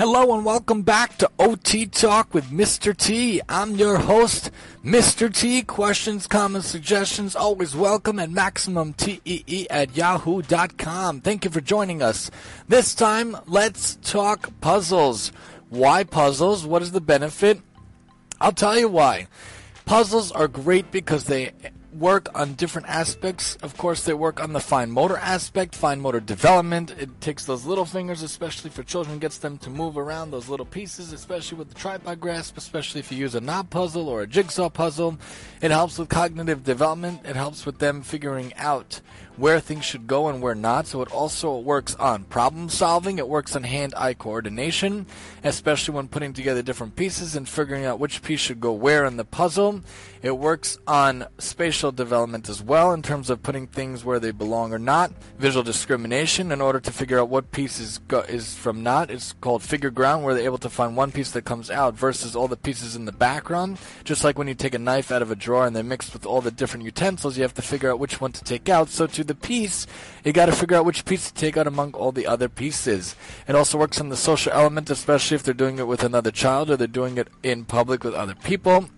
Hello and welcome back to OT Talk with Mr. T. I'm your host, Mr. T. Questions, comments, suggestions, always welcome at MaximumTEE at yahoo.com. Thank you for joining us. This time, let's talk puzzles. Why puzzles? What is the benefit? I'll tell you why. Puzzles are great because they work on different aspects. Of course, they work on the fine motor aspect, fine motor development. It takes those little fingers, especially for children, gets them to move around those little pieces, especially with the tripod grasp, especially if you use a knob puzzle or a jigsaw puzzle. It helps with cognitive development. It helps with them figuring out where things should go and where not. So it also works on problem solving. It works on hand-eye coordination, especially when putting together different pieces and figuring out which piece should go where in the puzzle. It works on spatial development as well in terms of putting things where they belong or not. Visual discrimination in order to figure out what piece is, go- is from not. It's called figure ground where they're able to find one piece that comes out versus all the pieces in the background. Just like when you take a knife out of a drawer and they're mixed with all the different utensils, you have to figure out which one to take out. So to the piece, you got to figure out which piece to take out among all the other pieces. It also works on the social element, especially if they're doing it with another child or they're doing it in public with other people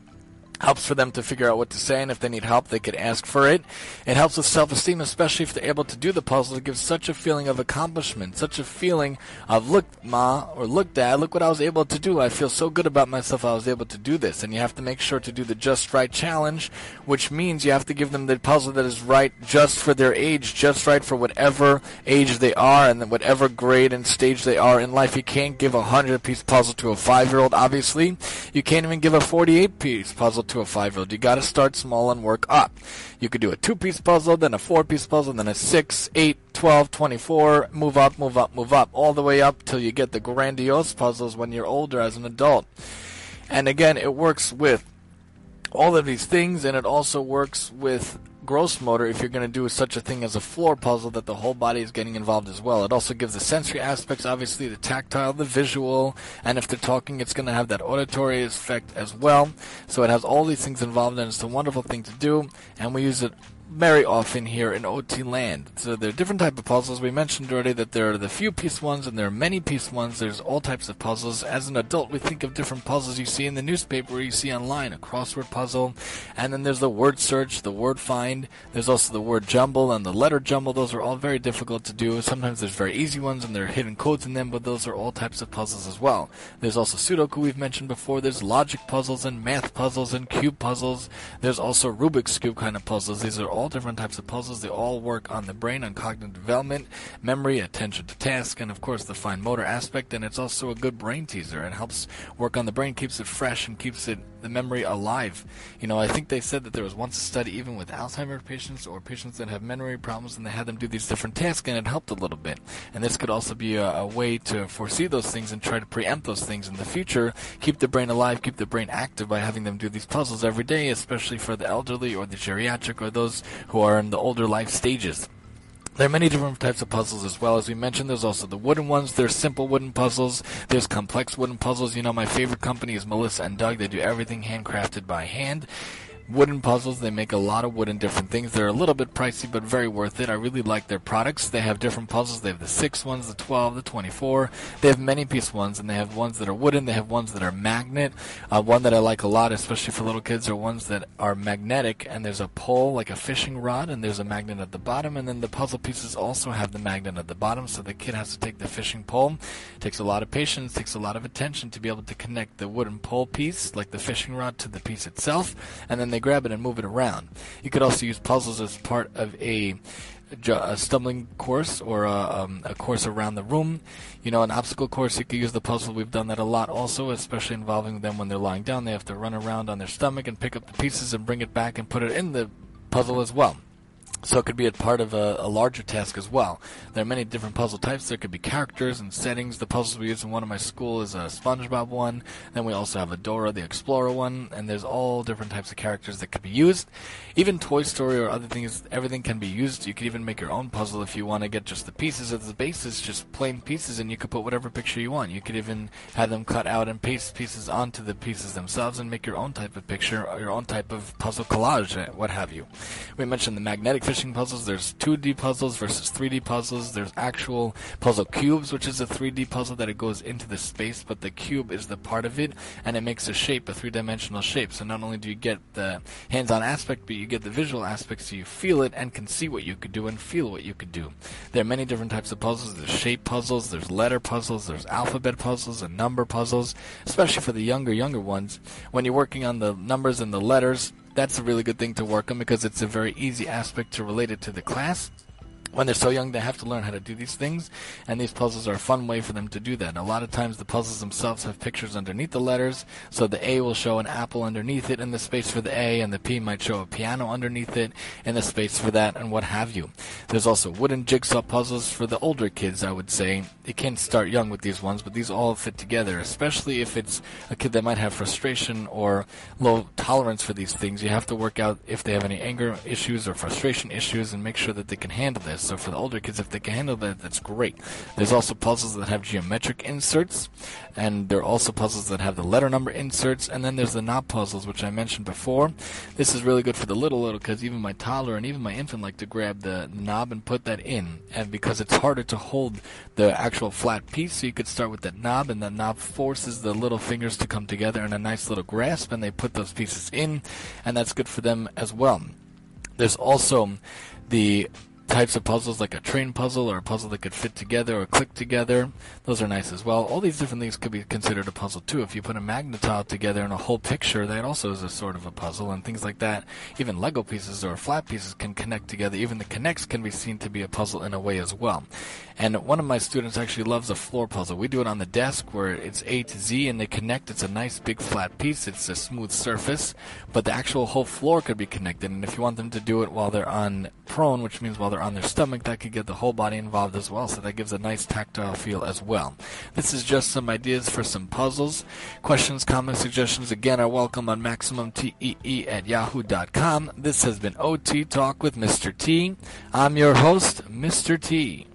helps for them to figure out what to say, and if they need help, they could ask for it. It helps with self-esteem, especially if they're able to do the puzzle. It gives such a feeling of accomplishment, such a feeling of look, ma, or look, dad, look what I was able to do. I feel so good about myself. I was able to do this, and you have to make sure to do the just right challenge, which means you have to give them the puzzle that is right just for their age, just right for whatever age they are, and whatever grade and stage they are in life. You can't give a hundred-piece puzzle to a five-year-old. Obviously, you can't even give a forty-eight-piece puzzle to a five year old. You got to start small and work up. You could do a two piece puzzle, then a four piece puzzle, then a six, eight, 12, 24, move up, move up, move up, all the way up till you get the grandiose puzzles when you're older as an adult. And again, it works with all of these things, and it also works with gross motor if you're going to do such a thing as a floor puzzle that the whole body is getting involved as well. It also gives the sensory aspects, obviously the tactile, the visual, and if they're talking, it's going to have that auditory effect as well. So it has all these things involved, and it's a wonderful thing to do, and we use it very often here in OT land. So there are different type of puzzles. We mentioned already that there are the few piece ones and there are many piece ones. There's all types of puzzles. As an adult, we think of different puzzles you see in the newspaper, or you see online, a crossword puzzle, and then there's the word search, the word find. There's also the word jumble and the letter jumble. Those are all very difficult to do. Sometimes there's very easy ones and there are hidden codes in them, but those are all types of puzzles as well. There's also Sudoku we've mentioned before. There's logic puzzles and math puzzles and cube puzzles. There's also Rubik's cube kind of puzzles. These are all different types of puzzles. They all work on the brain, on cognitive development, memory, attention to task, and of course the fine motor aspect. And it's also a good brain teaser. It helps work on the brain, keeps it fresh, and keeps it the memory alive. You know, I think they said that there was once a study even with Alzheimer's patients or patients that have memory problems, and they had them do these different tasks, and it helped a little bit. And this could also be a, a way to foresee those things and try to preempt those things in the future. Keep the brain alive, keep the brain active by having them do these puzzles every day, especially for the elderly or the geriatric or those who are in the older life stages. There are many different types of puzzles as well. As we mentioned, there's also the wooden ones. There's simple wooden puzzles. There's complex wooden puzzles. You know, my favorite company is Melissa and Doug. They do everything handcrafted by hand wooden puzzles. They make a lot of wooden different things. They're a little bit pricey, but very worth it. I really like their products. They have different puzzles. They have the 6 ones, the 12, the 24. They have many piece ones, and they have ones that are wooden. They have ones that are magnet. Uh, one that I like a lot, especially for little kids, are ones that are magnetic, and there's a pole, like a fishing rod, and there's a magnet at the bottom, and then the puzzle pieces also have the magnet at the bottom, so the kid has to take the fishing pole. It takes a lot of patience, takes a lot of attention to be able to connect the wooden pole piece, like the fishing rod, to the piece itself, and then they grab it and move it around. You could also use puzzles as part of a, a stumbling course or a, um, a, course around the room. You know, an obstacle course, you could use the puzzle. We've done that a lot also, especially involving them when they're lying down. They have to run around on their stomach and pick up the pieces and bring it back and put it in the puzzle as well. So it could be a part of a, a, larger task as well. There are many different puzzle types. There could be characters and settings. The puzzles we use in one of my school is a SpongeBob one. Then we also have a Dora the Explorer one, and there's all different types of characters that could be used. Even Toy Story or other things, everything can be used. You could even make your own puzzle if you want to get just the pieces of the bases, just plain pieces, and you could put whatever picture you want. You could even have them cut out and paste pieces onto the pieces themselves and make your own type of picture or your own type of puzzle collage, what have you. We mentioned the magnetic fishing puzzles. There's 2D puzzles versus 3D puzzles. There's actual puzzle cubes, which is a 3D puzzle that it goes into the space, but the cube is the part of it, and it makes a shape, a three-dimensional shape. So not only do you get the hands-on aspect, but you get the visual aspect, so you feel it and can see what you could do and feel what you could do. There are many different types of puzzles. There's shape puzzles, there's letter puzzles, there's alphabet puzzles, and number puzzles, especially for the younger, younger ones. When you're working on the numbers and the letters, that's a really good thing to work on because it's a very easy aspect to relate it to the class when they're so young, they have to learn how to do these things, and these puzzles are a fun way for them to do that. a lot of times, the puzzles themselves have pictures underneath the letters, so the A will show an apple underneath it in the space for the A, and the P might show a piano underneath it in the space for that, and what have you. There's also wooden jigsaw puzzles for the older kids, I would say. You can't start young with these ones, but these all fit together, especially if it's a kid that might have frustration or low tolerance for these things. You have to work out if they have any anger issues or frustration issues and make sure that they can handle this. So for the older kids, if they can handle that, that's great. There's also puzzles that have geometric inserts, and there are also puzzles that have the letter number inserts, and then there's the knob puzzles, which I mentioned before. This is really good for the little little kids. Even my toddler and even my infant like to grab the knob and put that in, and because it's harder to hold the actual flat piece, so you could start with that knob, and that knob forces the little fingers to come together in a nice little grasp, and they put those pieces in, and that's good for them as well. There's also the types of puzzles like a train puzzle or a puzzle that could fit together or click together. Those are nice as well. All these different things could be considered a puzzle too. If you put a magnetile together in a whole picture, that also is a sort of a puzzle and things like that. Even Lego pieces or flat pieces can connect together. Even the K'NEX can be seen to be a puzzle in a way as well. And one of my students actually loves a floor puzzle. We do it on the desk where it's A to Z and they connect. It's a nice big flat piece. It's a smooth surface, but the actual whole floor could be connected. And if you want them to do it while they're on prone, which means while they're on their stomach, that could get the whole body involved as well. So that gives a nice tactile feel as well. This is just some ideas for some puzzles. Questions, comments, suggestions again are welcome on MaximumTEE at yahoo.com. This has been OT Talk with Mr. T. I'm your host, Mr. T.